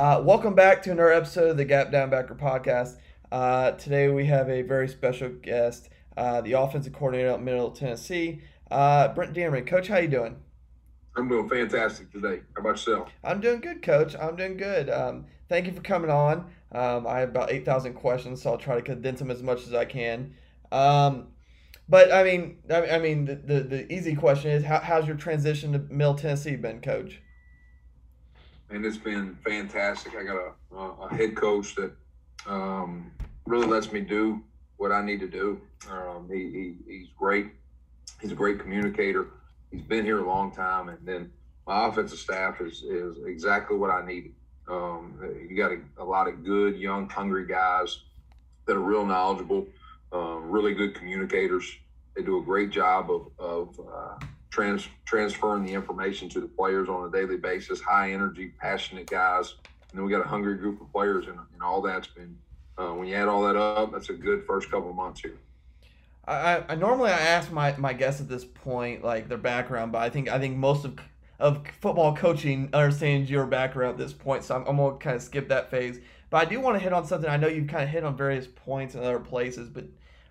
Uh, welcome back to another episode of the Gap Downbacker podcast. Uh, today we have a very special guest, uh, the offensive coordinator at Middle Tennessee, uh, Brent Dearmon. Coach, how you doing? I'm doing fantastic today. How about yourself? I'm doing good, Coach. I'm doing good. Um, thank you for coming on. Um, I have about 8,000 questions, so I'll try to condense them as much as I can. Um, but I mean, I, mean, the, the, the, easy question is, how, how's your transition to Middle Tennessee been, Coach? And it's been fantastic. I got a, a head coach that um, really lets me do what I need to do. Um, he, he, he's great. He's a great communicator. He's been here a long time, and then my offensive staff is is exactly what I needed. Um, you got a, a, lot of good, young, hungry guys that are real knowledgeable, um, really good communicators. They do a great job of, of uh, trans, transferring the information to the players on a daily basis. High energy, passionate guys, and then we got a hungry group of players, and, and all that's been. Uh, when you add all that up, that's a good first couple of months here. I, I normally I ask my, my guests at this point like their background, but I think I think most of of football coaching understands your background at this point, so I'm, I'm gonna kind of skip that phase. But I do want to hit on something. I know you've kind of hit on various points in other places, but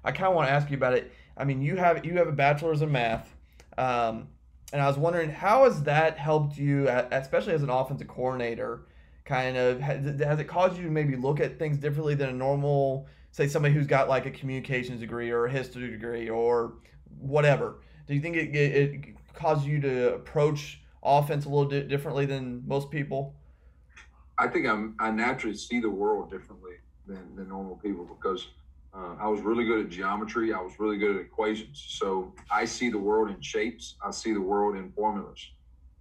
I kind of want to ask you about it. I mean, you have you have a bachelor's in math, um, and I was wondering how has that helped you, especially as an offensive coordinator? Kind of has it caused you to maybe look at things differently than a normal, say, somebody who's got like a communications degree or a history degree or whatever? Do you think it, it, it caused you to approach offense a little differently than most people? I think I'm, I naturally see the world differently than, than normal people because uh, I was really good at geometry. I was really good at equations. So I see the world in shapes. I see the world in formulas.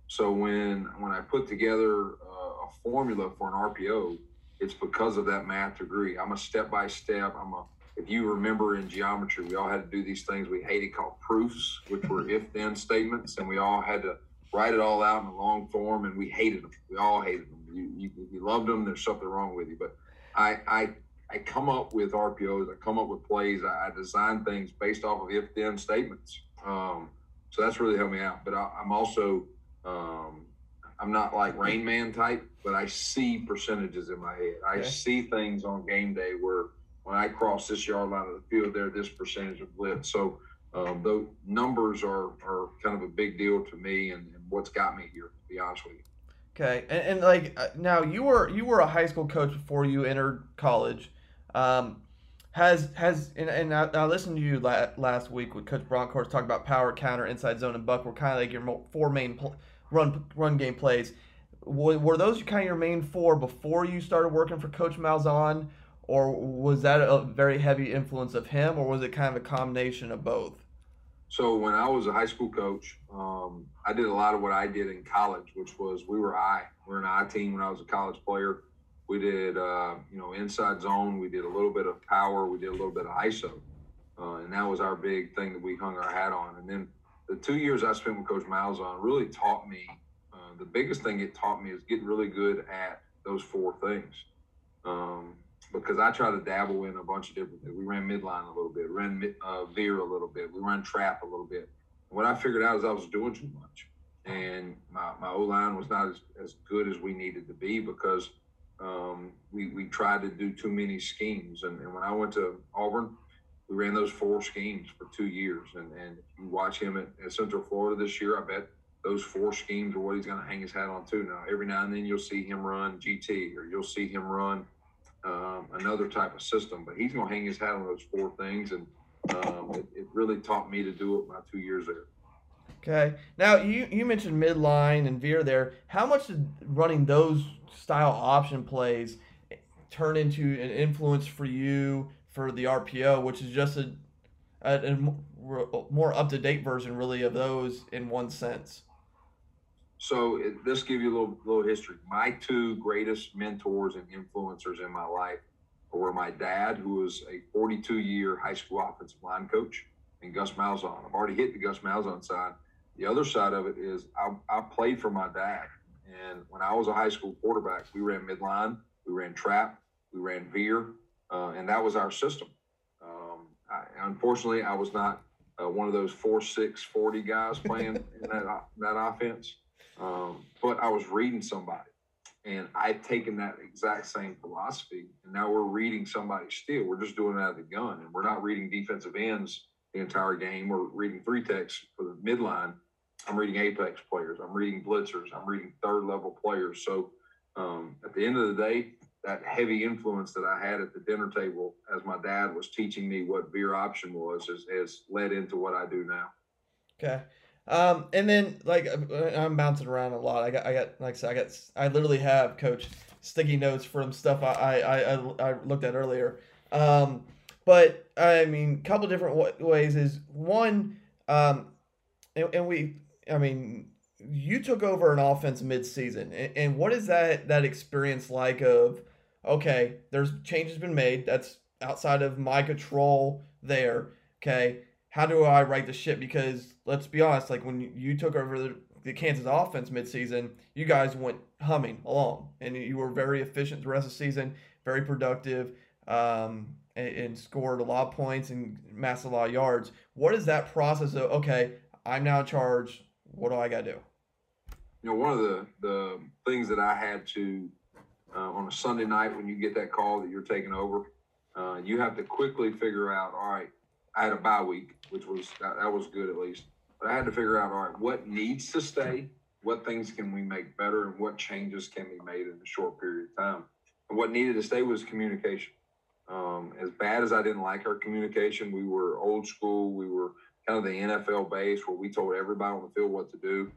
So when when I put together uh, a formula for an RPO, it's because of that math degree. I'm a step by step. I'm a if you remember in geometry, we all had to do these things we hated called proofs, which were if then statements, and we all had to write it all out in a long form, and we hated them. We all hated them. You, you, you loved them. There's something wrong with you. But I, I, I come up with RPOs. I come up with plays. I, I design things based off of if-then statements. Um, so that's really helped me out. But I, am also, um, I'm not like Rain Man type, but I see percentages in my head. I okay. see things on game day where when I cross this yard line of the field, there this percentage of blitz. So um, the numbers are, are kind of a big deal to me and, and what's got me here, to be honest with you. Okay, and, and like uh, now you were you were a high school coach before you entered college. Um, has has and, and I, I, listened to you last week with Coach Bronkhorst talk about power, counter, inside zone, and buck were kind of like your four main pl- run run game plays. Were those kind of your main four before you started working for Coach Malzahn, or was that a very heavy influence of him, or was it kind of a combination of both? So when I was a high school coach, um, I did a lot of what I did in college, which was we were I. We are an I team when I was a college player. We did, uh, you know, inside zone. We did a little bit of power. We did a little bit of ISO, uh, and that was our big thing that we hung our hat on. And then the two years I spent with Coach Malzahn really taught me. Uh, the biggest thing it taught me is getting really good at those four things. Um, because I try to dabble in a bunch of different things. We ran midline a little bit, ran uh, veer a little bit, we ran trap a little bit. what I figured out is I was doing too much, and my, my O line was not as, as good as we needed to be because um, we we tried to do too many schemes. And, and when I went to Auburn, we ran those four schemes for two years. And and you watch him at, at Central Florida this year, I bet those four schemes are what he's going to hang his hat on too. Now every now and then you'll see him run GT or you'll see him run um, another type of system. But he's going to hang his hat on those four things, and um, it, it, really taught me to do it my two years there. Okay. Now you you mentioned midline and veer there. How much did running those style option plays turn into an influence for you for the RPO, which is just a, a, a more up to date version, really, of those in one sense? So this give you a little little history. My two greatest mentors and influencers in my life were my dad, who was a 42 year high school offensive line coach, and Gus Malzahn. I've already hit the Gus Malzahn side. The other side of it is I, I played for my dad, and when I was a high school quarterback, we ran midline, we ran trap, we ran veer, uh, and that was our system. Um, I, unfortunately, I was not uh, one of those four six forty guys playing in that that offense. Um, but I was reading somebody, And I've taken that exact same philosophy, and now we're reading somebody still. We're just doing it out of the gun, and we're not reading defensive ends the entire game. We're reading three techs for the midline. I'm reading apex players. I'm reading blitzers. I'm reading third level players. So um, at the end of the day, that heavy influence that I had at the dinner table as my dad was teaching me what veer option was has, has led into what I do now. Okay. Um, and then like I'm bouncing around a lot. I got, I got, like I said, I got, I literally have coach sticky notes from stuff I, I, I, I looked at earlier. Um, but I mean, a couple different ways is one, um, and, and we, I mean, you took over an offense mid-season, and, and what is that that experience like? Of okay, there's changes been made. That's outside of my control. There, okay. How do I right the ship? Because let's be honest, like when you took over the, the Kansas offense midseason, you guys went humming along, and you were very efficient the rest of the season, very productive, um, and, and scored a lot of points and massed a lot of yards. What is that process of? Okay, I'm now in charge. What do I got to do? You know, one of the the things that I had to uh, on a Sunday night when you get that call that you're taking over, uh, you have to quickly figure out. All right, I had a bye week, which was that, that was good at least. But I had to figure out, all right, what needs to stay, what things can we make better, and what changes can be made in a short period of time. And what needed to stay was communication. Um, as bad as I didn't like our communication, we were old school. We were kind of the NFL base where we told everybody on the field what to do.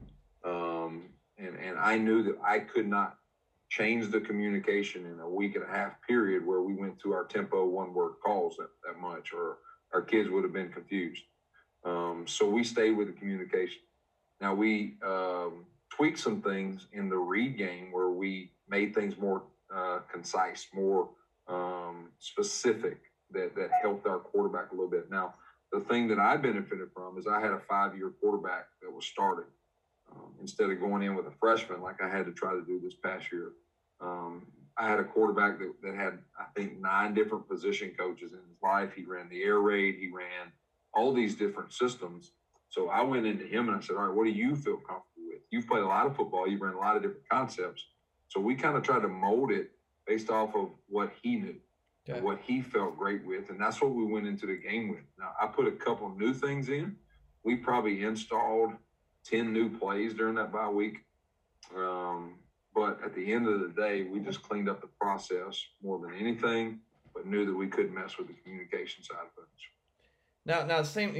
Um, and, and I knew that I could not change the communication in a week and a half period where we went through our tempo one word calls that, that much, or our kids would have been confused. Um, so we stayed with the communication. Now we um, tweaked some things in the read game where we made things more uh, concise, more um, specific that, that helped our quarterback a little bit. Now, the thing that I benefited from is I had a five year quarterback that was starting um, instead of going in with a freshman like I had to try to do this past year. Um, I had a quarterback that, that had, I think, nine different position coaches in his life. He ran the air raid, he ran all these different systems. So I went into him and I said, All right, what do you feel comfortable with? You've played a lot of football, you've ran a lot of different concepts. So we kind of tried to mold it based off of what he knew. Okay. what he felt great with, and that's what we went into the game with. Now, I put a couple new things in. We probably installed 10 new plays during that bye week. Um, but at the end of the day, we just cleaned up the process more than anything, but knew that we couldn't mess with the communication side of things. Now, now, the same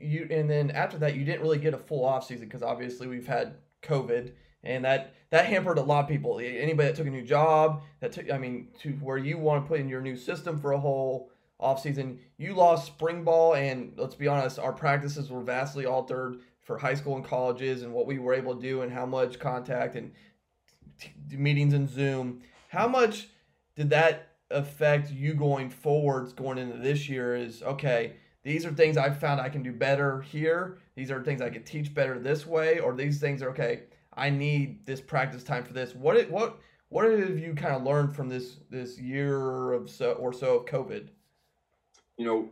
you, and then after that, you didn't really get a full off season because obviously we've had COVID, and that that hampered a lot of people. Anybody that took a new job, that took, I mean, to where you want to put in your new system for a whole off season, you lost spring ball, and let's be honest, our practices were vastly altered for high school and colleges, and what we were able to do, and how much contact and t- meetings in Zoom. How much did that affect you going forwards, going into this year? Is okay these are things I've found I can do better here. These are things I can teach better this way, or these things are okay. I need this practice time for this. What it what what have you kind of learned from this this year of so or so of COVID? You know,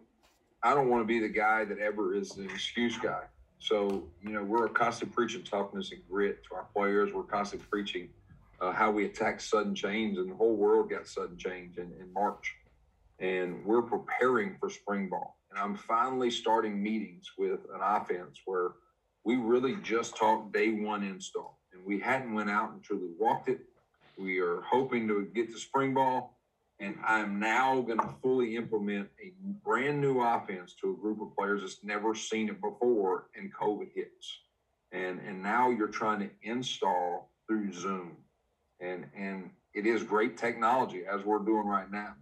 I don't want to be the guy that ever is the excuse guy. So you know, we're constantly preaching toughness and grit to our players. We're constantly preaching uh, how we attack sudden change, and the whole world got sudden change in, in March, and we're preparing for spring ball and I'm finally starting meetings with an offense where we really just talked day one install, and we hadn't went out and truly walked it. We are hoping to get to spring ball, and I'm now going to fully implement a brand new offense to a group of players that's never seen it before, and COVID hits, and and now you're trying to install through Zoom, and and it is great technology as we're doing right now,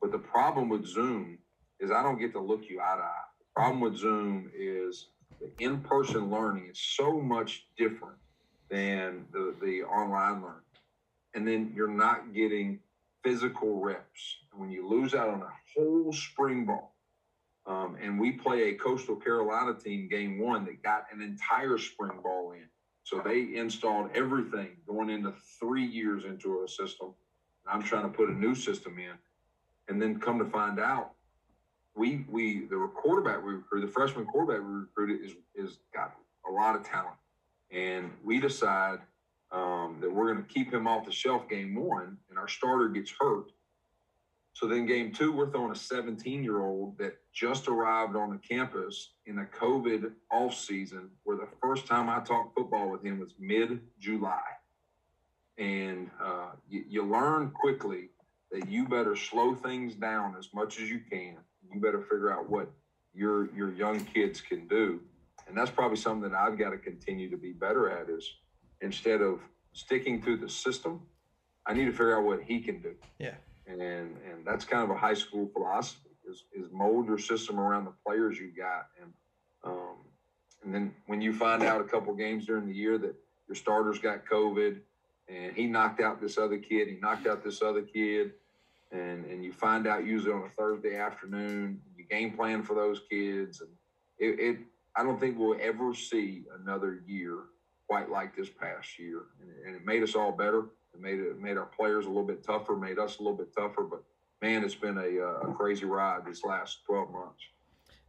but the problem with Zoom is I don't get to look you eye to eye. The problem with Zoom is the in-person learning is so much different than the, the online learning. And then you're not getting physical reps. When you lose out on a whole spring ball, um, and we play a Coastal Carolina team game one that got an entire spring ball in. So they installed everything going into three years into a system. I'm trying to put a new system in. And then come to find out, we we the quarterback we recruited, the freshman quarterback we recruited is is got a lot of talent, and we decide um, that we're going to keep him off the shelf game one, and our starter gets hurt. So then game two, we're throwing a 17 year old that just arrived on the campus in a COVID off season, where the first time I talked football with him was mid July. And uh, you, you learn quickly that you better slow things down as much as you can. You better figure out what your your young kids can do, and that's probably something that I've got to continue to be better at. Is instead of sticking to the system, I need to figure out what he can do. Yeah, and and that's kind of a high school philosophy is is mold your system around the players you got, and um, and then when you find out a couple games during the year that your starters got COVID and he knocked out this other kid, he knocked out this other kid, and and you find out usually on a Thursday afternoon, you game plan for those kids, and it, it I don't think we'll ever see another year quite like this past year, and, and it made us all better. It made it made our players a little bit tougher, made us a little bit tougher, but man, it's been a, a crazy ride this last twelve months.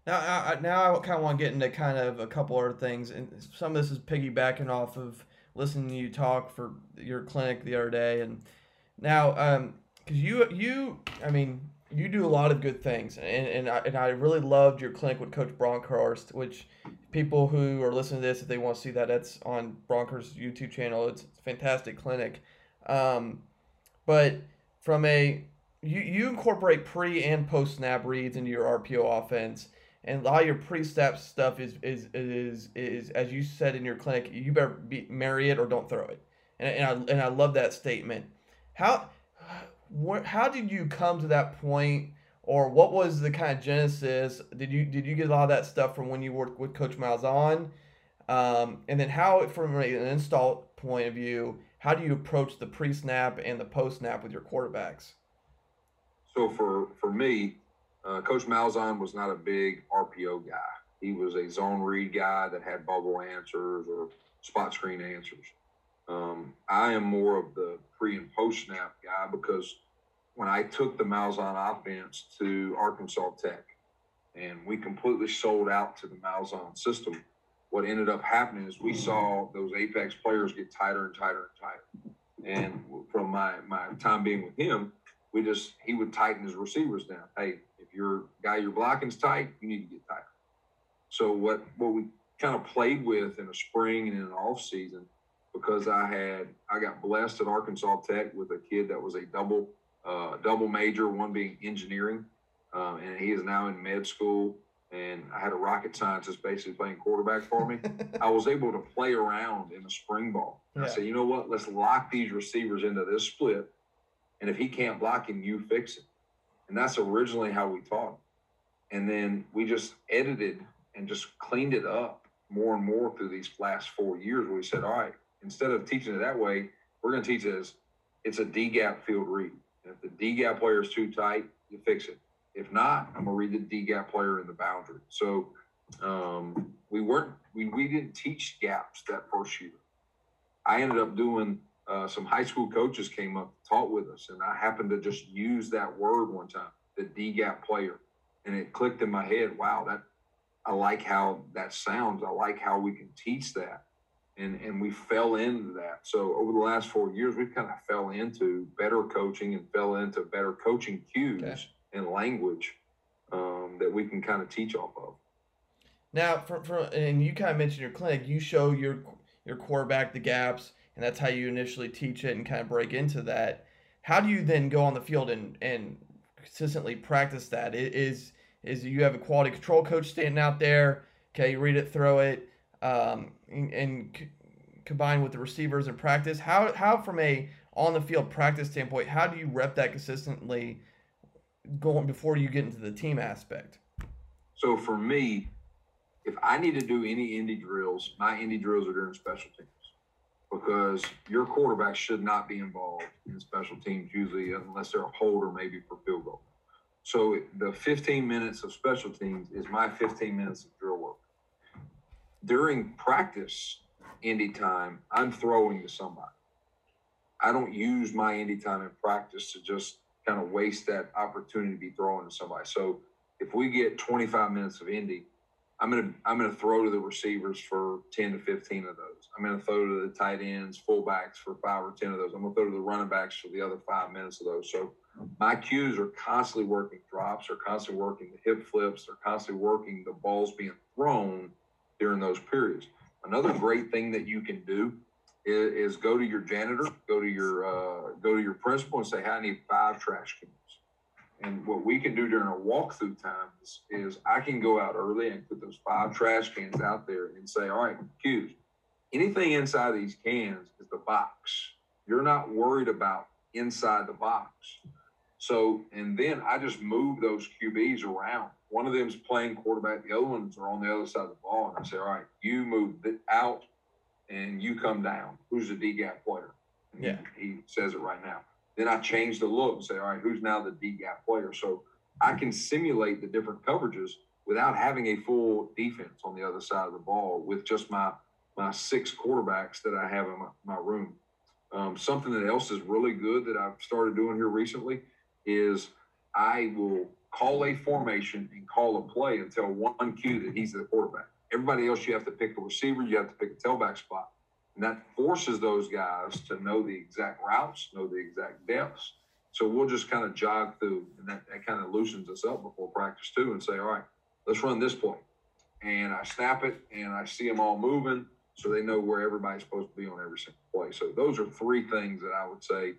Now, I, now I kind of want to get into kind of a couple other things, and some of this is piggybacking off of listening to you talk for your clinic the other day, and now um, because you you I mean you do a lot of good things, and and I, and I really loved your clinic with Coach Bronkhorst, which people who are listening to this, if they want to see that, that's on Bronkhorst's YouTube channel. It's, a fantastic clinic, um, but from a you you incorporate pre and post snap reads into your RPO offense and a lot of your pre-snap stuff is is is is as you said in your clinic you better be, marry it or don't throw it. And, and I and I love that statement. How how did you come to that point or what was the kind of genesis did you did you get a lot of that stuff from when you worked with coach malzahn um, and then how from an install point of view how do you approach the pre-snap and the post-snap with your quarterbacks so for for me uh, Coach Malzahn was not a big RPO guy. He was a zone read guy that had bubble answers or spot screen answers. Um, I am more of the pre and post snap guy because when I took the Malzahn offense to Arkansas Tech and we completely sold out to the Malzahn system, what ended up happening is we saw those apex players get tighter and tighter and tighter. And from my, my time being with him, we just he would tighten his receivers down. Hey, if your guy you're blocking's tight, you need to get tighter. So what what we kind of played with in a spring and in the off season, because I had I got blessed at Arkansas Tech with a kid that was a double uh, double major, one being engineering, um, and he is now in med school. And I had a rocket scientist basically playing quarterback for me. I was able to play around in the spring ball. Yeah. I said, you know what? Let's lock these receivers into this split. And if he can't block him, you fix it. And that's originally how we taught. And then we just edited and just cleaned it up more and more through these last four years. Where we said, all right, instead of teaching it that way, we're going to teach it as it's a D gap field read. And if the D gap player is too tight, you fix it. If not, I'm gonna read the D gap player in the boundary. So um, we weren't we, we didn't teach gaps that first year. I ended up doing uh, some high school coaches came up taught with us, and I happened to just use that word one time, the D gap player, and it clicked in my head. Wow, that I like how that sounds. I like how we can teach that, and and we fell into that. So over the last four years, we kind of fell into better coaching and fell into better coaching cues okay. and language um, that we can kind of teach off of. Now, for, for and you kind of mentioned your clinic, you show your your quarterback the gaps and that's how you initially teach it and kind of break into that. How do you then go on the field and and consistently practice that? Is is you have a quality control coach standing out there? Okay, read it, throw it, um, and, and c- combine with the receivers in practice. How how from a on the field practice standpoint, how do you rep that consistently going before you get into the team aspect? So for me, if I need to do any indie drills, my indie drills are during special teams because your quarterback should not be involved in special teams usually unless they're a holder maybe for field goal. So the 15 minutes of special teams is my 15 minutes of drill work. During practice, indie time, I'm throwing to somebody. I don't use my indie time in practice to just kind of waste that opportunity to be throwing to somebody. So if we get 25 minutes of indie, I'm gonna I'm gonna throw to the receivers for ten to fifteen of those. I'm gonna throw to the tight ends, fullbacks for five or ten of those. I'm gonna throw to the running backs for the other five minutes of those. So my cues are constantly working drops, are constantly working the hip flips, they're constantly working the balls being thrown during those periods. Another great thing that you can do is, is go to your janitor, go to your uh, go to your principal, and say, "Hey, I need five trash cans." And what we can do during our walkthrough times is I can go out early and put those five trash cans out there and say, all right, cues. Anything inside these cans is the box. You're not worried about inside the box. So, and then I just move those QBs around. One of them's playing quarterback, the other ones are on the other side of the ball. And I say, all right, you move out and you come down. Who's the D gap player? And yeah. He, says it right now. Then I change the look and say, all right, who's now the D gap player? So I can simulate the different coverages without having a full defense on the other side of the ball with just my my six quarterbacks that I have in my, my room. Um, something that else is really good that I've started doing here recently is I will call a formation and call a play and tell one cue that he's the quarterback. Everybody else, you have to pick a receiver, you have to pick a tailback spot. And that forces those guys to know the exact routes, know the exact depths. So we'll just kind of jog through, and that, that kind of loosens us up before practice too, and say, all right, let's run this play. And I snap it, and I see them all moving, so they know where everybody's supposed to be on every single play. So those are three things that I would say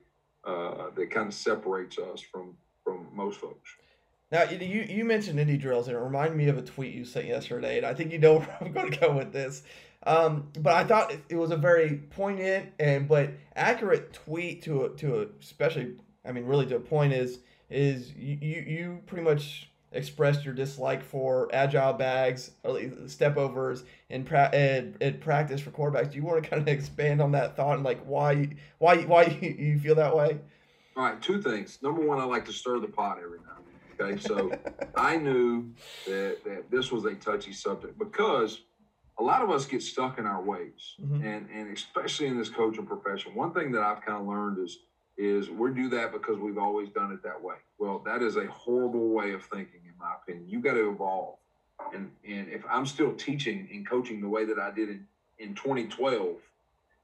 uh, that kind of separates us from from most folks. Now you you mentioned indie drills, and it reminded me of a tweet you sent yesterday, and I think you know where I'm going to go with this. Um, but I thought it was a very poignant and but accurate tweet to a, to a, especially I mean really to a point is is you, you, pretty much expressed your dislike for agile bags, or step overs, and pra- and, practice for quarterbacks. Do you want to kind of expand on that thought and like why why why you feel that way? All right, two things. Number one, I like to stir the pot every now and. Okay, so I knew that that this was a touchy subject because a lot of us get stuck in our ways, mm-hmm. and and especially in this coaching profession. One thing that I've kind of learned is is we do that because we've always done it that way. Well, that is a horrible way of thinking, in my opinion. You got to evolve, and and if I'm still teaching and coaching the way that I did in in 2012,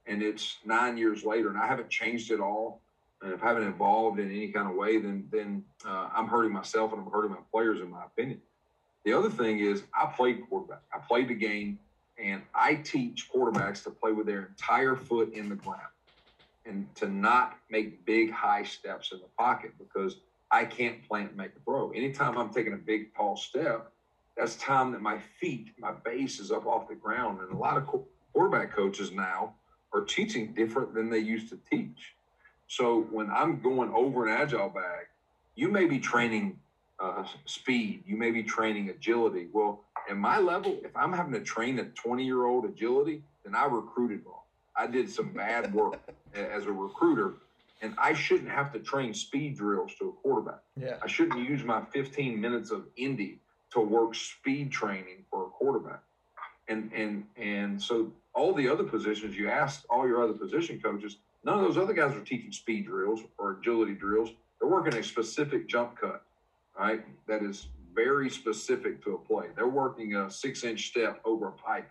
and it's nine years later, and I haven't changed at all, and if I haven't evolved in any kind of way, then then uh, I'm hurting myself and I'm hurting my players, in my opinion. The other thing is I played quarterback. I played the game. And I teach quarterbacks to play with their entire foot in the ground and to not make big high steps in the pocket because I can't plant and make a throw. Anytime I'm taking a big tall step, that's time that my feet, my base is up off the ground. And a lot of quarterback coaches now are teaching different than they used to teach. So when I'm going over an agile bag, you may be training uh, speed, you may be training agility. Well, at my level, if I'm having to train a 20 year old agility, then I recruited wrong. I did some bad work as a recruiter, and I shouldn't have to train speed drills to a quarterback. Yeah. I shouldn't use my 15 minutes of Indy to work speed training for a quarterback. And and and so all the other positions you asked all your other position coaches, none of those other guys are teaching speed drills or agility drills. They're working a specific jump cut, right? That is very specific to a play. They're working a six inch step over a pipe.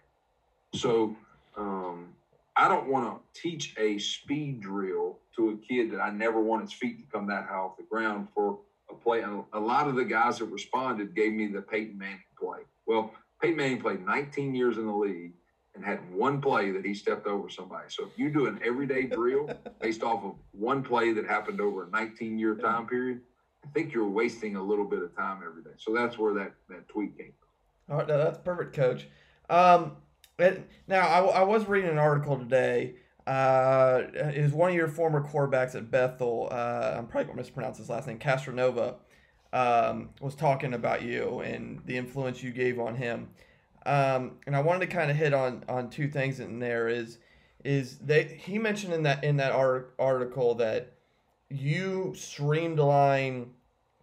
So um, I don't want to teach a speed drill to a kid that I never want his feet to come that high off the ground for a play. A lot of the guys that responded gave me the Peyton Manning play. Well, Peyton Manning played 19 years in the league and had one play that he stepped over somebody. So if you do an everyday drill based off of one play that happened over a 19 year time period, I think you're wasting a little bit of time every day. So that's where that, that tweet came from. All right, no, that's perfect, Coach. Um, it, now, I, I was reading an article today. Uh, is one of your former quarterbacks at Bethel. Uh, I'm probably going to mispronounce his last name. Castronova um, was talking about you and the influence you gave on him. Um, and I wanted to kind of hit on on two things in there. Is is they he mentioned in that in that art, article that you streamline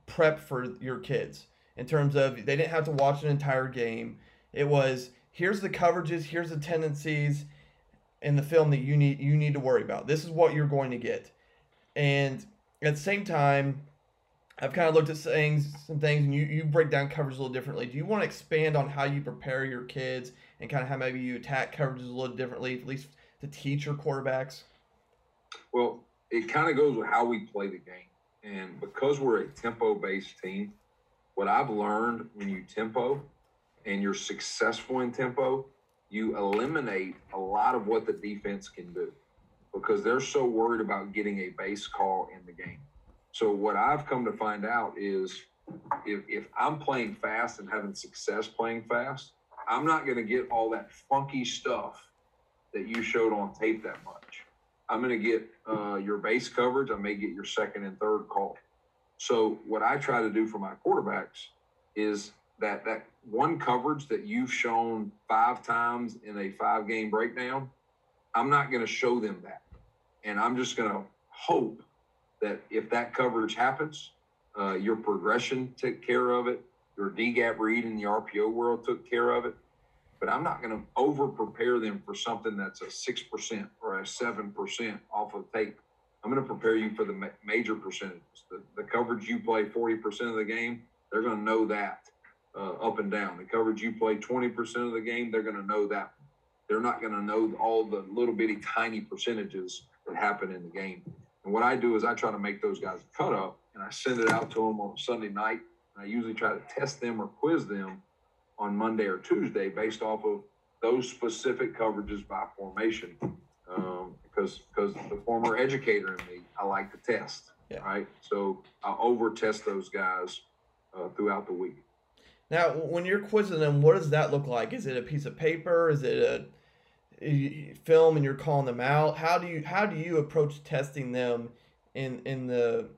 prep for your kids in terms of they didn't have to watch an entire game. It was here's the coverages, here's the tendencies in the film that you need you need to worry about. This is what you're going to get. And at the same time, I've kind of looked at saying some things, and you, you break down coverage a little differently. Do you want to expand on how you prepare your kids and kind of how maybe you attack coverages a little differently, at least to teach your quarterbacks? Well, it kind of goes with how we play the game. And because we're a tempo based team, what I've learned when you tempo and you're successful in tempo, you eliminate a lot of what the defense can do because they're so worried about getting a base call in the game. So what I've come to find out is if, if I'm playing fast and having success playing fast, I'm not going to get all that funky stuff that you showed on tape that much. I'm going to get uh, your base coverage. I may get your second and third call. So what I try to do for my quarterbacks is that that one coverage that you've shown five times in a five game breakdown, I'm not going to show them that, and I'm just going to hope that if that coverage happens, uh, your progression took care of it. Your D gap read in the RPO world took care of it. But I'm not going to over prepare them for something that's a 6% or a 7% off of tape. I'm going to prepare you for the ma- major percentages. The, the coverage you play 40% of the game, they're going to know that uh, up and down. The coverage you play 20% of the game, they're going to know that. They're not going to know all the little bitty tiny percentages that happen in the game. And what I do is I try to make those guys cut up and I send it out to them on Sunday night. And I usually try to test them or quiz them on Monday or Tuesday based off of those specific coverages by formation. Um, because because the former educator in me, I like to test. Yeah. Right. So I over test those guys uh, throughout the week. Now, when you're quizzing them, what does that look like? Is it a piece of paper? Is it a film and you're calling them out how do you how do you approach testing them in in the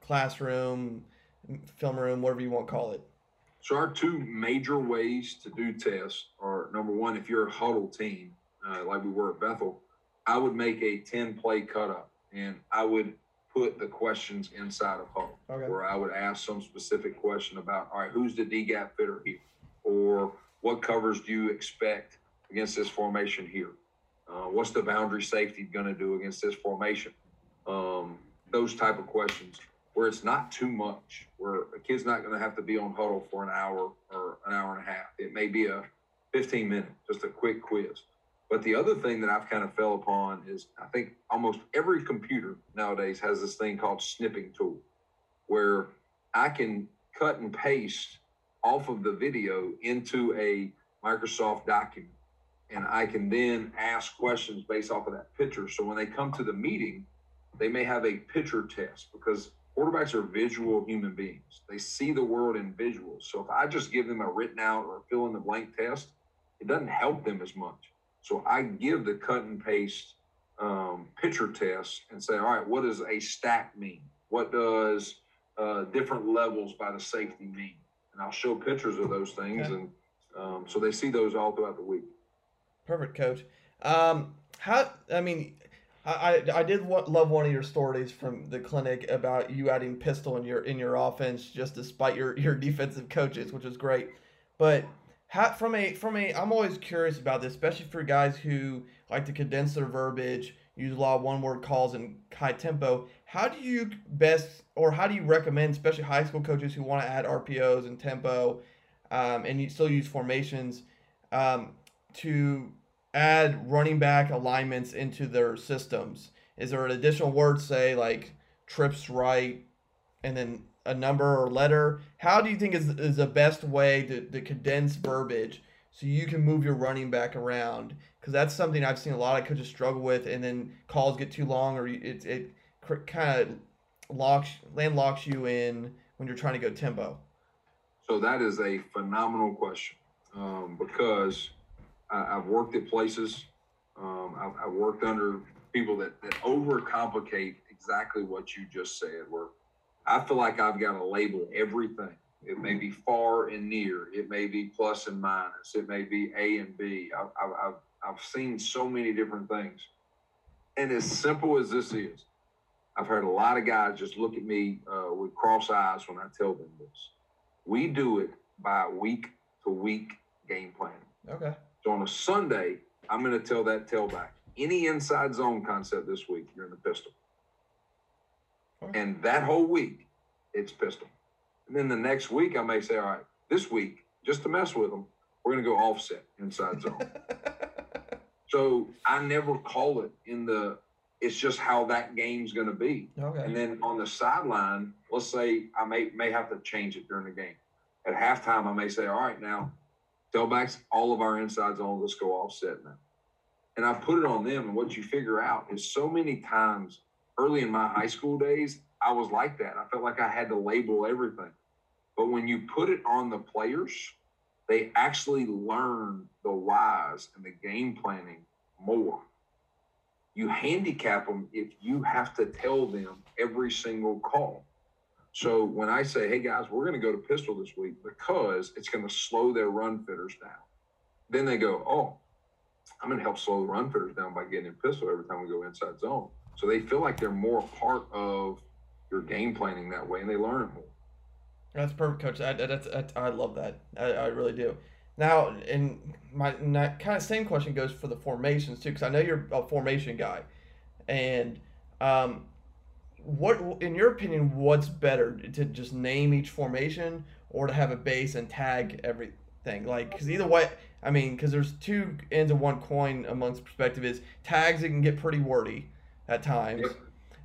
classroom film room whatever you want to call it so our two major ways to do tests are number one if you're a huddle team uh, like we were at bethel i would make a 10 play cut up and i would put the questions inside of Hudl okay. where i would ask some specific question about all right who's the d gap fitter here or what covers do you expect against this formation here? Uh, what's the boundary safety going to do against this formation? Um, those type of questions where it's not too much, where a kid's not going to have to be on Hudl for an hour or an hour and a half. It may be a 15 minute, just a quick quiz. But the other thing that I've kind of fell upon is I think almost every computer nowadays has this thing called snipping tool, where I can cut and paste off of the video into a Microsoft document and I can then ask questions based off of that picture. So when they come to the meeting, they may have a picture test because quarterbacks are visual human beings. They see the world in visuals. So if I just give them a written out or fill in the blank test, it doesn't help them as much. So I give the cut and paste um, picture test and say, all right, what does a stack mean? What does uh, different levels by the safety mean? And I'll show pictures of those things, okay. and um, so they see those all throughout the week. Perfect, coach. Um, how? I mean, I, I did love one of your stories from the clinic about you adding pistol in your in your offense just despite your your defensive coaches, which was great. But how, from a from a I'm always curious about this, especially for guys who like to condense their verbiage, use a lot of one word calls and high tempo. How do you best or how do you recommend, especially high school coaches who want to add RPOs and tempo, um, and you still use formations, um, to add running back alignments into their systems? Is there an additional word, say like trips right, and then a number or letter? How do you think is, is the best way to, to condense verbiage so you can move your running back around? Because that's something I've seen a lot of coaches struggle with, and then calls get too long, or it, it kind of locks land locks you in when you're trying to go tempo. So that is a phenomenal question um, because I, have worked at places. Um, I've, I've, worked under people that, that overcomplicate exactly what you just said. Where I feel like I've got to label everything. It may be far and near. It may be plus and minus. It may be A and B. I've, I've, I've seen so many different things. And as simple as this is, I've heard a lot of guys just look at me uh, with cross eyes when I tell them this. We do it by week to week game plan. Okay. So on a Sunday, I'm going to tell that tailback any inside zone concept this week, you're in the pistol. And that whole week, it's pistol. And then the next week, I may say, all right, this week, just to mess with them, we're going to go offset inside zone. so I never call it in the, it's just how that game's going to be. Okay. And then on the sideline, let's say I may may have to change it during the game. At halftime, I may say, all right, now tailbacks, all of our inside zone, let's go offset now. And I put it on them. And what you figure out is so many times early in my high school days, I was like that. I felt like I had to label everything. But when you put it on the players, they actually learn the whys and the game planning more. You handicap them if you have to tell them every single call. So when I say, hey guys, we're going to go to pistol this week because it's going to slow their run fitters down, then they go, oh, I'm going to help slow the run fitters down by getting in pistol every time we go inside zone. So they feel like they're more part of your game planning that way and they learn it more. That's perfect, coach. I, that's, that's, I love that. I, I really do. Now, and my kind of same question goes for the formations too, because I know you're a formation guy, and um, what, in your opinion, what's better to just name each formation or to have a base and tag everything? Like, because either way, I mean, because there's two ends of one coin amongst perspective is tags. It can get pretty wordy at times.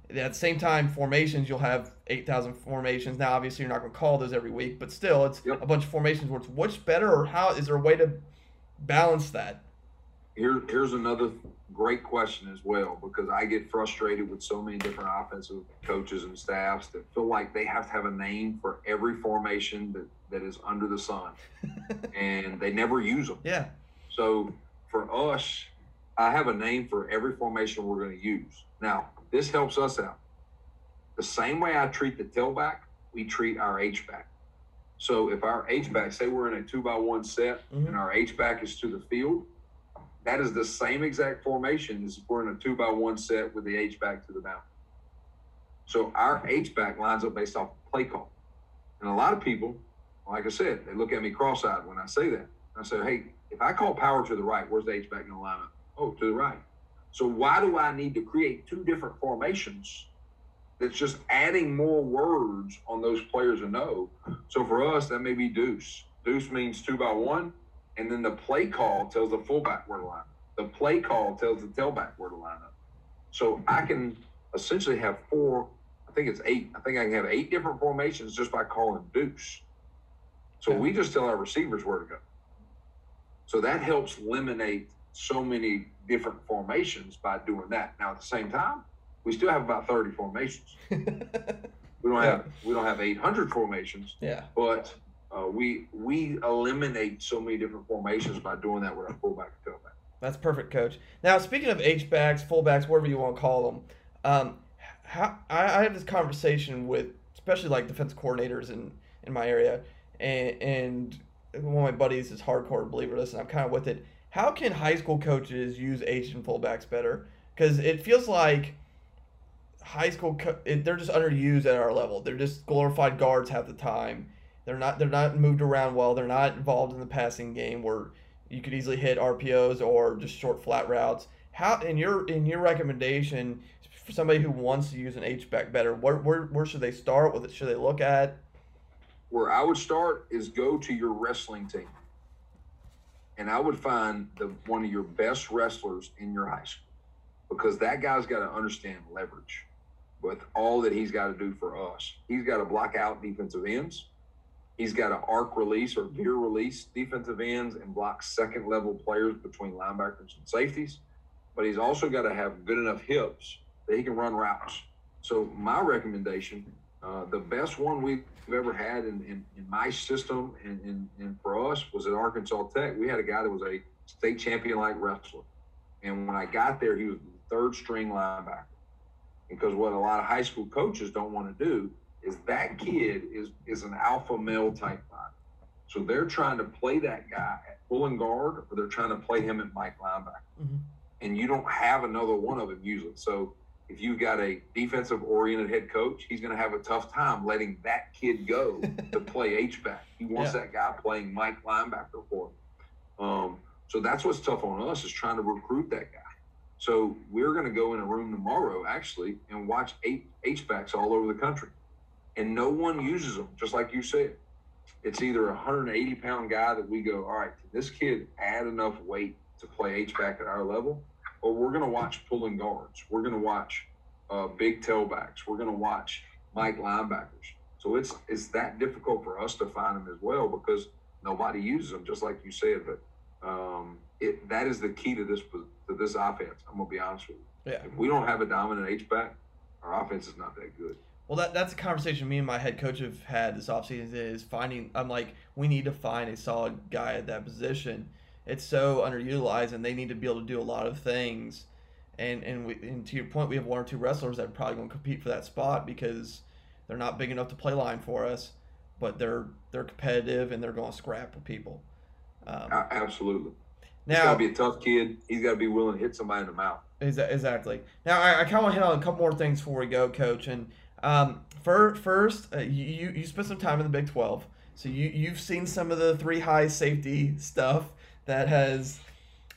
At the same time, formations you'll have eight thousand formations. Now, obviously, you're not going to call those every week, but still, it's yep. a bunch of formations. Where it's what's better, or how is there a way to balance that? Here, here's another great question as well because I get frustrated with so many different offensive coaches and staffs that feel like they have to have a name for every formation that, that is under the sun and they never use them. Yeah. So for us, I have a name for every formation we're going to use. Now, this helps us out. The same way I treat the tailback, we treat our H back. So if our H back, say we're in a two by one set mm-hmm. and our H back is to the field, that is the same exact formation as if we're in a two by one set with the H back to the mound. So our H back lines up based off play call. And a lot of people, like I said, they look at me cross eyed when I say that. I say, hey, if I call power to the right, where's the H back going to line up? Oh, to the right. So why do I need to create two different formations that's just adding more words on those players to know? So for us, that may be deuce. Deuce means two by one and then the play call tells the fullback where to line up. The play call tells the tailback where to line up. So I can essentially have four, I think it's eight. I think I can have eight different formations just by calling deuce. So we just tell our receivers where to go. So that helps eliminate so many different formations by doing that. Now at the same time, we still have about 30 formations. we don't have we don't have 800 formations. Yeah. But uh, we we eliminate so many different formations by doing that with our fullback and tailback. That's perfect, coach. Now, speaking of H backs, fullbacks, whatever you want to call them, um, how, I, I have this conversation with especially like defense coordinators in, in my area, and, and one of my buddies is hardcore believer this, and I'm kind of with it. How can high school coaches use H and fullbacks better? Because it feels like high school co- they're just underused at our level. They're just glorified guards half the time they're not they're not moved around well. They're not involved in the passing game where you could easily hit RPOs or just short flat routes. How in your in your recommendation for somebody who wants to use an H back better, where, where where should they start? What it should they look at? Where I would start is go to your wrestling team, and I would find the one of your best wrestlers in your high school, because that guy's got to understand leverage with all that he's got to do for us. He's got to block out defensive ends. He's got an arc release or veer release defensive ends and block second level players between linebackers and safeties. But he's also got to have good enough hips that he can run routes. So my recommendation, uh, the best one we've ever had in, in, in my system and, and, and for us was at Arkansas Tech. We had a guy that was a state champion like wrestler. And when I got there, he was the third string linebacker. Because what a lot of high school coaches don't want to do is that kid is is an alpha male type guy. So they're trying to play that guy at pulling guard, or they're trying to play him at Mike linebacker. Mm-hmm. And you don't have another one of them usually. So if you've got a defensive oriented head coach, he's going to have a tough time letting that kid go to play H back. He wants yeah. that guy playing Mike linebacker for him. Um, so that's what's tough on us is trying to recruit that guy. So we're going to go in a room tomorrow actually and watch eight H backs all over the country and no one uses them. Just like you said, it's either a 180 pound guy that we go, all right, this kid add enough weight to play H back at our level, or we're going to watch pulling guards. We're going to watch uh, big tailbacks. We're going to watch Mike linebackers. So it's it's that difficult for us to find them as well because nobody uses them, just like you said. But um, it that is the key to this to this offense. I'm gonna be honest with you. Yeah. If we don't have a dominant H back, our offense is not that good. Well, that that's a conversation me and my head coach have had this offseason is finding. I'm like, we need to find a solid guy at that position. It's so underutilized, and they need to be able to do a lot of things. And and, we, and to your point, we have one or two wrestlers that are probably going to compete for that spot because they're not big enough to play line for us, but they're they're competitive and they're going to scrap with people. Um, absolutely. Now, he's got to be a tough kid. He's got to be willing to hit somebody in the mouth. Exactly. Now, I, I kind of want to hit on a couple more things before we go, Coach. And um, for, first, uh, you you spent some time in the Big Twelve, so you you've seen some of the three high safety stuff that has,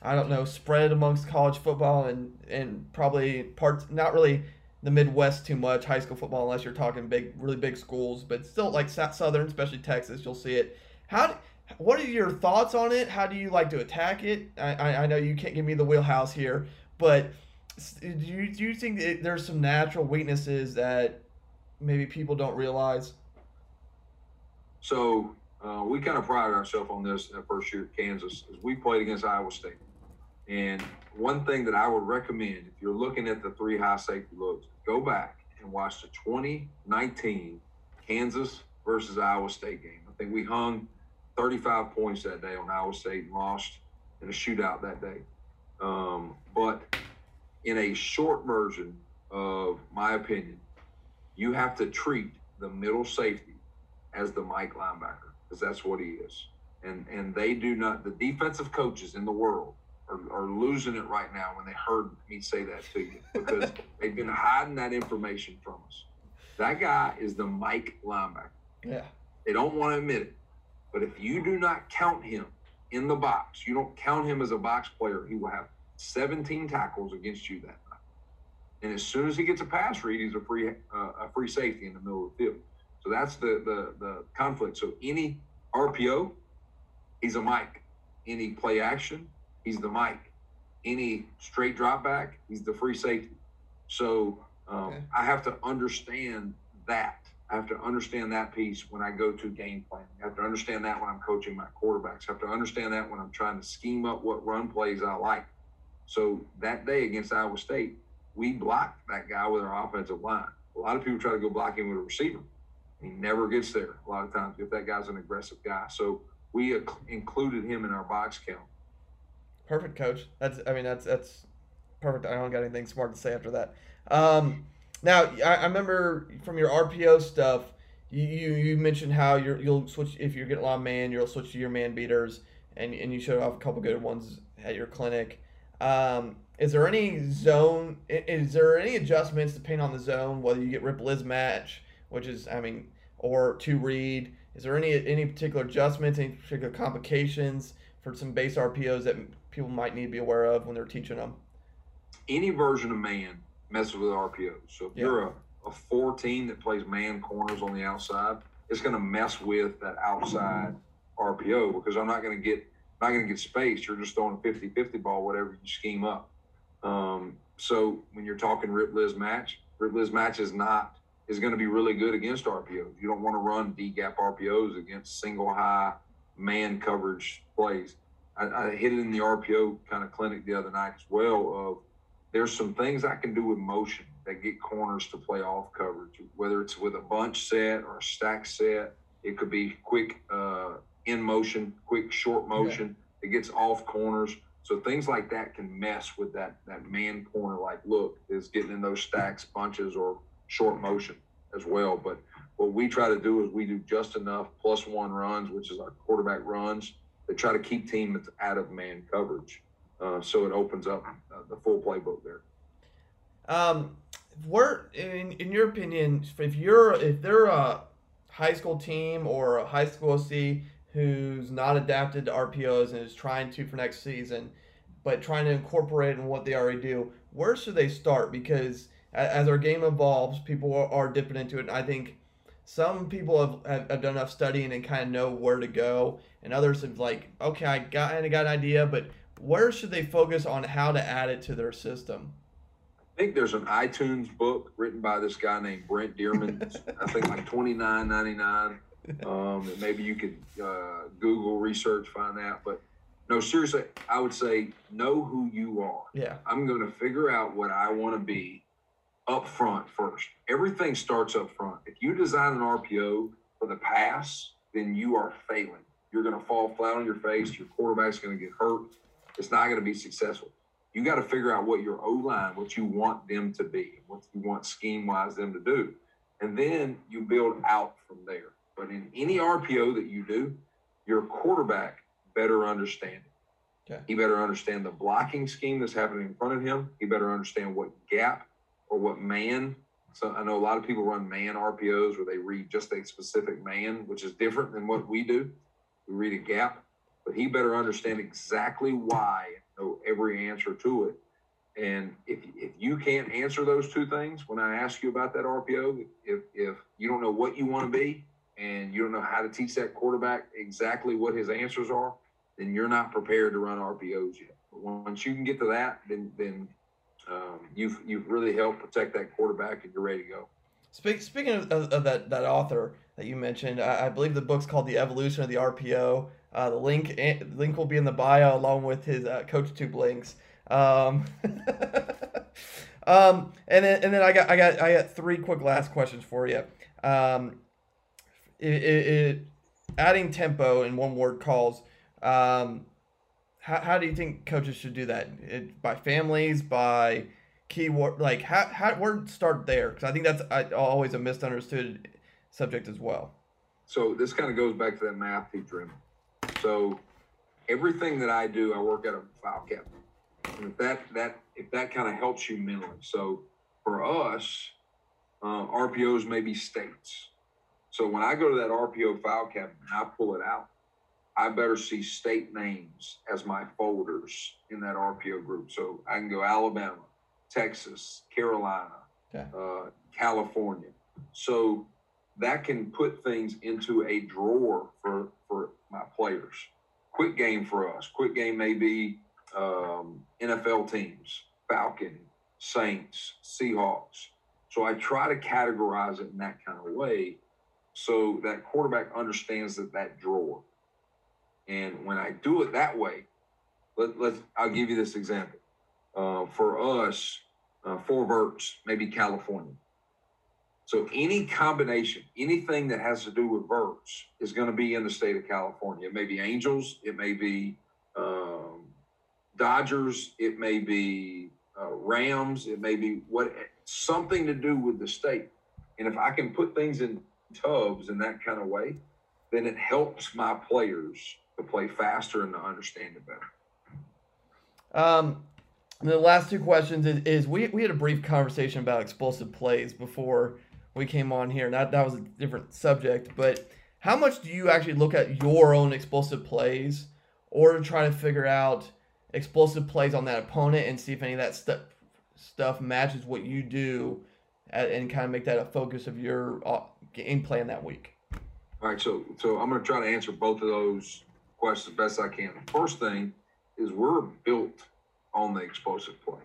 I don't know, spread amongst college football and and probably parts not really the Midwest too much high school football unless you're talking big really big schools, but still like Southern, especially Texas, you'll see it. How what are your thoughts on it? How do you like to attack it? I, I, know you can't give me the wheelhouse here, but do you, do you think there's some natural weaknesses that maybe people don't realize? So uh, we kind of pride ourselves on this the first year at Kansas is we played against Iowa State. And one thing that I would recommend if you're looking at the three high safety looks, go back and watch the 2019 Kansas versus Iowa State game. I think we hung 35 points that day on Iowa State and lost in a shootout that day. Um, but in a short version of my opinion, you have to treat the middle safety as the Mike linebacker because that's what he is. And and they do not. The defensive coaches in the world are, are losing it right now when they heard me say that to you because they've been hiding that information from us. That guy is the Mike linebacker. Yeah. They don't want to admit it. But if you do not count him in the box, you don't count him as a box player, he will have 17 tackles against you that night. And as soon as he gets a pass read, he's a free uh, a free safety in the middle of the field. So that's the, the the conflict. So any RPO, he's a Mike. Any play action, he's the Mike. Any straight drop back, he's the free safety. So um, okay. I have to understand that I have to understand that piece when I go to game planning. I have to understand that when I'm coaching my quarterbacks. I have to understand that when I'm trying to scheme up what run plays I like. So that day against Iowa State, we blocked that guy with our offensive line. A lot of people try to go block him with a receiver. He never gets there a lot of times if that guy's an aggressive guy. So we included him in our box count. Perfect, coach. That's I mean that's that's perfect. I don't got anything smart to say after that. Um, now, I, I remember from your RPO stuff, you, you, you mentioned how you will switch if you're getting a lot of man, you'll switch to your man beaters, and, and you showed off a couple good ones at your clinic. Um, is there any zone? Is there any adjustments depending on the zone? Whether you get rip Liz match, which is I mean, or to read. Is there any any particular adjustments, any particular complications for some base RPOs that people might need to be aware of when they're teaching them? Any version of man messes with RPOs. So if yeah. you're a, a four team that plays man corners on the outside, it's going to mess with that outside RPO because I'm not going to get not going to get space. You're just throwing a 50-50 ball, whatever you scheme up. Um, so when you're talking Rip Liz match, Rip Liz match is not is going to be really good against RPOs. You don't want to run D gap RPOs against single high man coverage plays. I, I hit it in the RPO kind of clinic the other night as well. Of there's some things I can do with motion that get corners to play off coverage, whether it's with a bunch set or a stack set. It could be quick uh, in motion, quick short motion. Yeah. It gets off corners. So things like that can mess with that that man corner like look is getting in those stacks, bunches, or short motion as well. But what we try to do is we do just enough plus one runs, which is our quarterback runs, to try to keep teams out of man coverage. Uh, so it opens up uh, the full playbook there. Um, where, in, in your opinion, if you're if they're a high school team or a high school OC who's not adapted to RPOs and is trying to for next season, but trying to incorporate in what they already do, where should they start? Because as our game evolves, people are dipping into it. And I think some people have, have, done enough studying and kind of know where to go, and others have like, okay, I got I got an idea, but where should they focus on how to add it to their system? I think there's an iTunes book written by this guy named Brent Dearmon. I think like twenty nine ninety nine. Um, maybe you could uh, Google research find that. But no, seriously, I would say know who you are. Yeah. I'm going to figure out what I want to be up front first. Everything starts up front. If you design an RPO for the pass, then you are failing. You're going to fall flat on your face. Your quarterback's going to get hurt. It's not going to be successful. You got to figure out what your O line, what you want them to be, what you want scheme wise them to do. And then you build out from there. But in any RPO that you do, your quarterback better understand it. Okay. He better understand the blocking scheme that's happening in front of him. He better understand what gap or what man. So I know a lot of people run man RPOs where they read just a specific man, which is different than what we do. We read a gap, but he better understand exactly why, know every answer to it. And if, if you can't answer those two things, when I ask you about that RPO, if, if you don't know what you want to be and you don't know how to teach that quarterback exactly what his answers are, then you're not prepared to run RPOs yet. But once you can get to that, then then um, you've you've really helped protect that quarterback, and you're ready to go. Speak, speaking of, of, of, that that author that you mentioned, I, I, believe the book's called "The Evolution of the RPO." Uh, the link eh, link will be in the bio along with his uh, CoachTube links. Um, um, and then and then I got I got I got three quick last questions for you. Um, it, it, it adding tempo in one word calls. Um, how, how do you think coaches should do that? It, by families, by keyword, like how, how where start there? Because I think that's I, always a misunderstood subject as well. So this kind of goes back to that math teacher. So everything that I do, I work at a file cabinet. And if that that if that kind of helps you mentally. So for us, uh, RPOs may be states. So when I go to that RPO file cabinet and I pull it out, I better see state names as my folders in that RPO group. So I can go Alabama, Texas, Carolina, okay. uh, California. So that can put things into a drawer for for my players. Quick game for us. Quick game may be um, NFL teams, Falcon, Saints, Seahawks. So I try to categorize it in that kind of way so that quarterback understands that that drawer. And when I do it that way, let, let's I'll give you this example. Uh, for us, uh, four verts, maybe California. So any combination, anything that has to do with verts is going to be in the state of California. It may be Angels, it may be um, Dodgers, it may be uh, Rams, it may be what something to do with the state. And if I can put things in tubs in that kind of way, then it helps my players to play faster and to understand it better. Um, the last two questions is, is, we, we had a brief conversation about explosive plays before we came on here, that, that was a different subject. But how much do you actually look at your own explosive plays or try to figure out explosive plays on that opponent and see if any of that stuff stuff matches what you do and kind of make that a focus of your uh, game plan that week? All right, so so I'm going to try to answer both of those questions best I can. The first thing is we're built on the explosive play.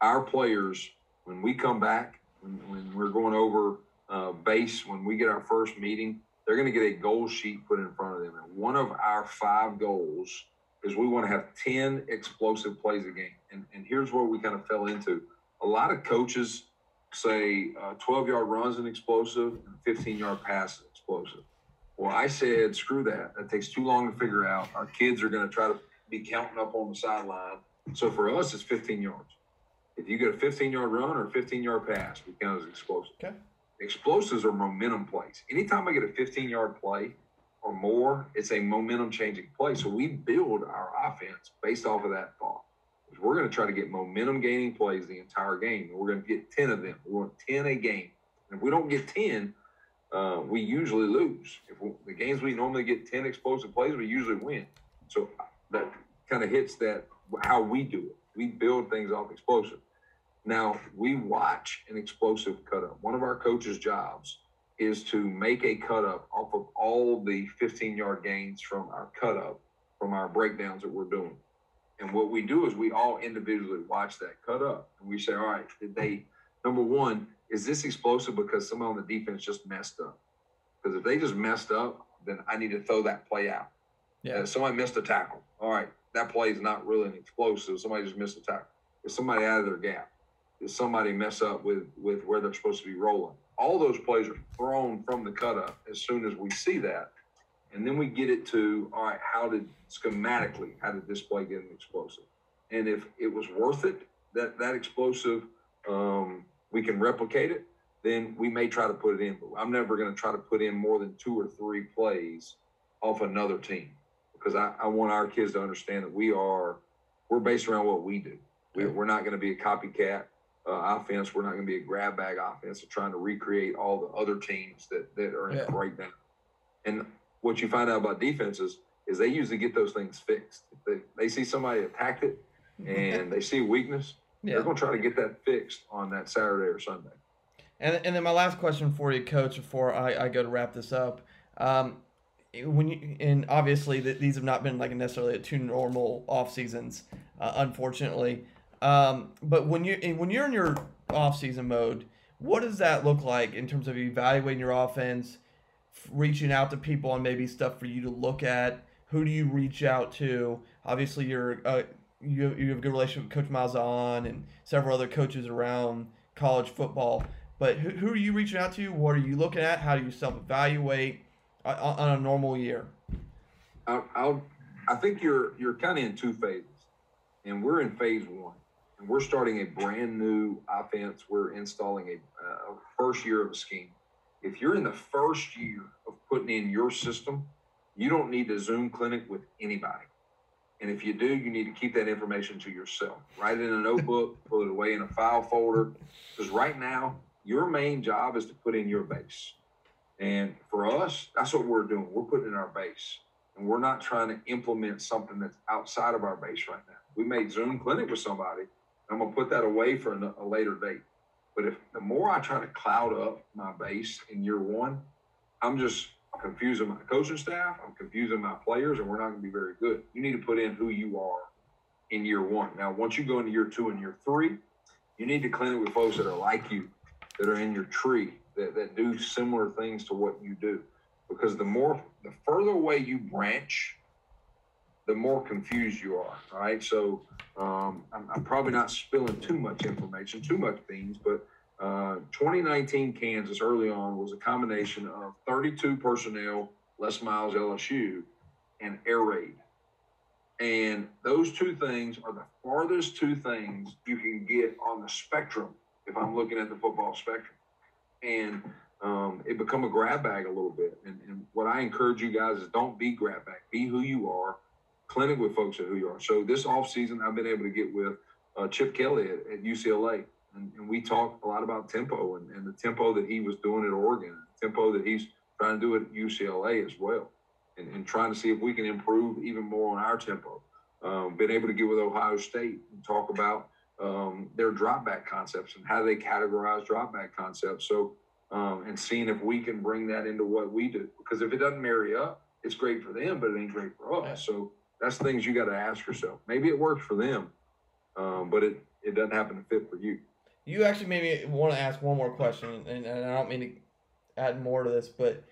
Our players, when we come back, when, when we're going over uh, base, when we get our first meeting, they're going to get a goal sheet put in front of them. And one of our five goals is we want to have 10 explosive plays a game. And, and here's where we kind of fell into. A lot of coaches say uh, 12 yard runs an explosive and 15 yard pass is explosive. Well, I said, screw that. That takes too long to figure out. Our kids are going to try to be counting up on the sideline. So for us, it's 15 yards. If you get a 15 yard run or a 15 yard pass, we count as explosive. Okay. Explosives are momentum plays. Anytime I get a 15 yard play or more, it's a momentum changing play. So we build our offense based off of that thought. We're going to try to get momentum gaining plays the entire game. We're going to get 10 of them. We want 10 a game. And if we don't get 10, uh, we usually lose. If we, the games we normally get 10 explosive plays, we usually win. So that kind of hits that how we do it. We build things off explosive. Now, we watch an explosive cut up. One of our coaches' jobs is to make a cut up off of all the 15 yard gains from our cut up from our breakdowns that we're doing. And what we do is we all individually watch that cut up and we say, all right, did they, number one, is this explosive because someone on the defense just messed up? Because if they just messed up, then I need to throw that play out. Yeah. If somebody missed a tackle, all right, that play is not really an explosive. Somebody just missed a tackle. If somebody out of their gap, if somebody mess up with with where they're supposed to be rolling, all those plays are thrown from the cut up as soon as we see that. And then we get it to, all right, how did schematically, how did this play get an explosive? And if it was worth it, that that explosive, um, we can replicate it, then we may try to put it in. But I'm never going to try to put in more than two or three plays off another team because I, I want our kids to understand that we are, we're based around what we do. We, we're not going to be a copycat uh, offense. We're not going to be a grab bag offense of trying to recreate all the other teams that, that are in yeah. breakdown. And what you find out about defenses is they usually get those things fixed. They, they see somebody attacked it and they see weakness, yeah. they're going to try to get that fixed on that Saturday or Sunday. And, and then my last question for you, Coach, before I, I go to wrap this up. Um, when you and obviously that these have not been like necessarily a two normal off seasons, uh, unfortunately. Um, but when you when you're in your off season mode, what does that look like in terms of evaluating your offense, reaching out to people on maybe stuff for you to look at? Who do you reach out to? Obviously, you're uh, you you have a good relationship with Coach Malzahn and several other coaches around college football. But who, who are you reaching out to? What are you looking at? How do you self evaluate uh, on a normal year? I'll, I'll, I think you're you're kind of in two phases, and we're in phase one and we're starting a brand new offense. We're installing a, uh, first year of a scheme. If you're in the first year of putting in your system, you don't need a Zoom clinic with anybody. And if you do, you need to keep that information to yourself. Write it in a notebook, put it away in a file folder. Because right now, your main job is to put in your base. And for us, that's what we're doing. We're putting in our base. And we're not trying to implement something that's outside of our base right now. We made Zoom clinic with somebody I'm gonna put that away for a later date. But if the more I try to cloud up my base in year one, I'm just confusing my coaching staff. I'm confusing my players, and we're not going to be very good. You need to put in who you are in year one. Now, once you go into year two and year three, you need to clean it with folks that are like you, that are in your tree, that, that do similar things to what you do. Because the more, the further away you branch the more confused you are. All right. So um, I'm, I'm, probably not spilling too much information, too much beans, but uh, 2019 Kansas early on was a combination of 32 personnel, Les Miles LSU, and air raid. And those two things are the farthest two things you can get on the spectrum if I'm looking at the football spectrum. And um, it become a grab bag a little bit. And, and what I encourage you guys is don't be grab bag. Be who you are clinic with folks at who you are. So this off season, I've been able to get with uh, Chip Kelly at, at UCLA, and, and, we talked a lot about tempo and, and, the tempo that he was doing at Oregon, the tempo that he's trying to do at UCLA as well, and, and trying to see if we can improve even more on our tempo. Um, been able to get with Ohio State and talk about um, their drop back concepts and how they categorize drop back concepts. So, um, and seeing if we can bring that into what we do. Because if it doesn't marry up, it's great for them, but it ain't great for us. So that's things you got to ask yourself. Maybe it works for them, um, but it, it doesn't happen to fit for you. You actually made me want to ask one more question, and, and I don't mean to add more to this, but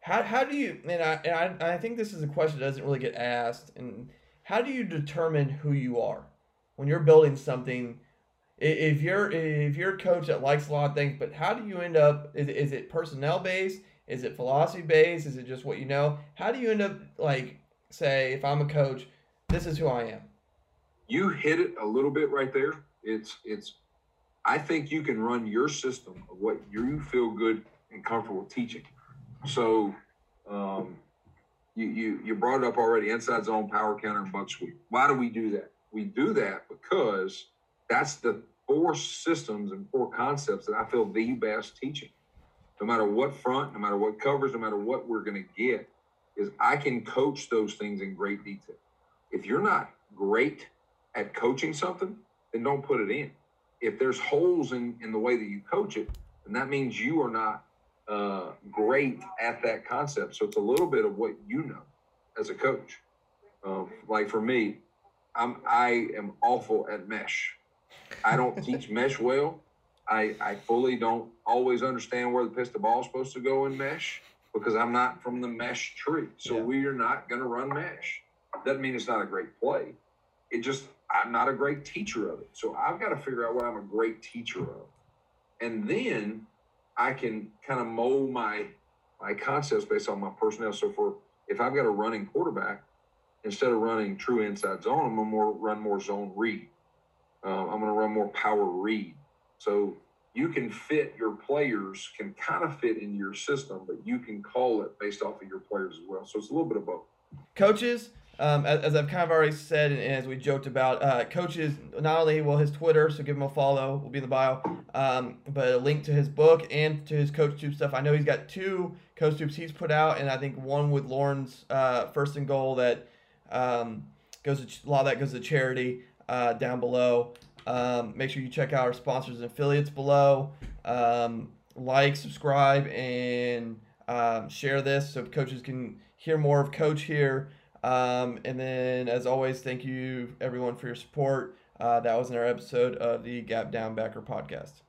how, how do you, and I, and I, I think this is a question that doesn't really get asked, and how do you determine who you are when you're building something? If you're if you're a coach that likes a lot of things, but how do you end up? Is, is it personnel based? Is it philosophy based? Is it just what you know? How do you end up like say if I'm a coach, this is who I am? You hit it a little bit right there. It's it's I think you can run your system of what you feel good and comfortable teaching. So um, you, you you brought it up already, inside zone, power counter, and buck sweep. Why do we do that? We do that because that's the four systems and four concepts that I feel the best teaching. No matter what front, no matter what covers, no matter what we're going to get, is I can coach those things in great detail. If you're not great at coaching something, then don't put it in. If there's holes in, in the way that you coach it, then that means you are not uh, great at that concept. So it's a little bit of what you know as a coach. Um, like for me, I'm I am awful at mesh. I don't teach mesh well. I, I fully don't always understand where the pistol ball is supposed to go in mesh because I'm not from the mesh tree. So yeah. we are not going to run mesh. Doesn't mean it's not a great play. It just I'm not a great teacher of it. So I've got to figure out what I'm a great teacher of, and then I can kind of mold my my concepts based on my personnel. So for if I've got a running quarterback, instead of running true inside zone, I'm gonna more run more zone read. Uh, I'm gonna run more power read. So you can fit your players can kind of fit in your system, but you can call it based off of your players as well. So it's a little bit of both. Coaches, um, as, as, I've kind of already said, and as we joked about, uh, coaches not only will his Twitter, so give him a follow, will be in the bio, um, but a link to his book and to his CoachTube stuff. I know he's got two CoachTubes he's put out, and I think one with Lauren's uh, first and goal that um, goes to, a lot of that goes to charity uh, down below. Um, make sure you check out our sponsors and affiliates below. Um, like, subscribe, and um, share this so coaches can hear more of Coach here. Um, and then, as always, thank you everyone for your support. Uh, that was in our episode of the Gap Down Backer podcast.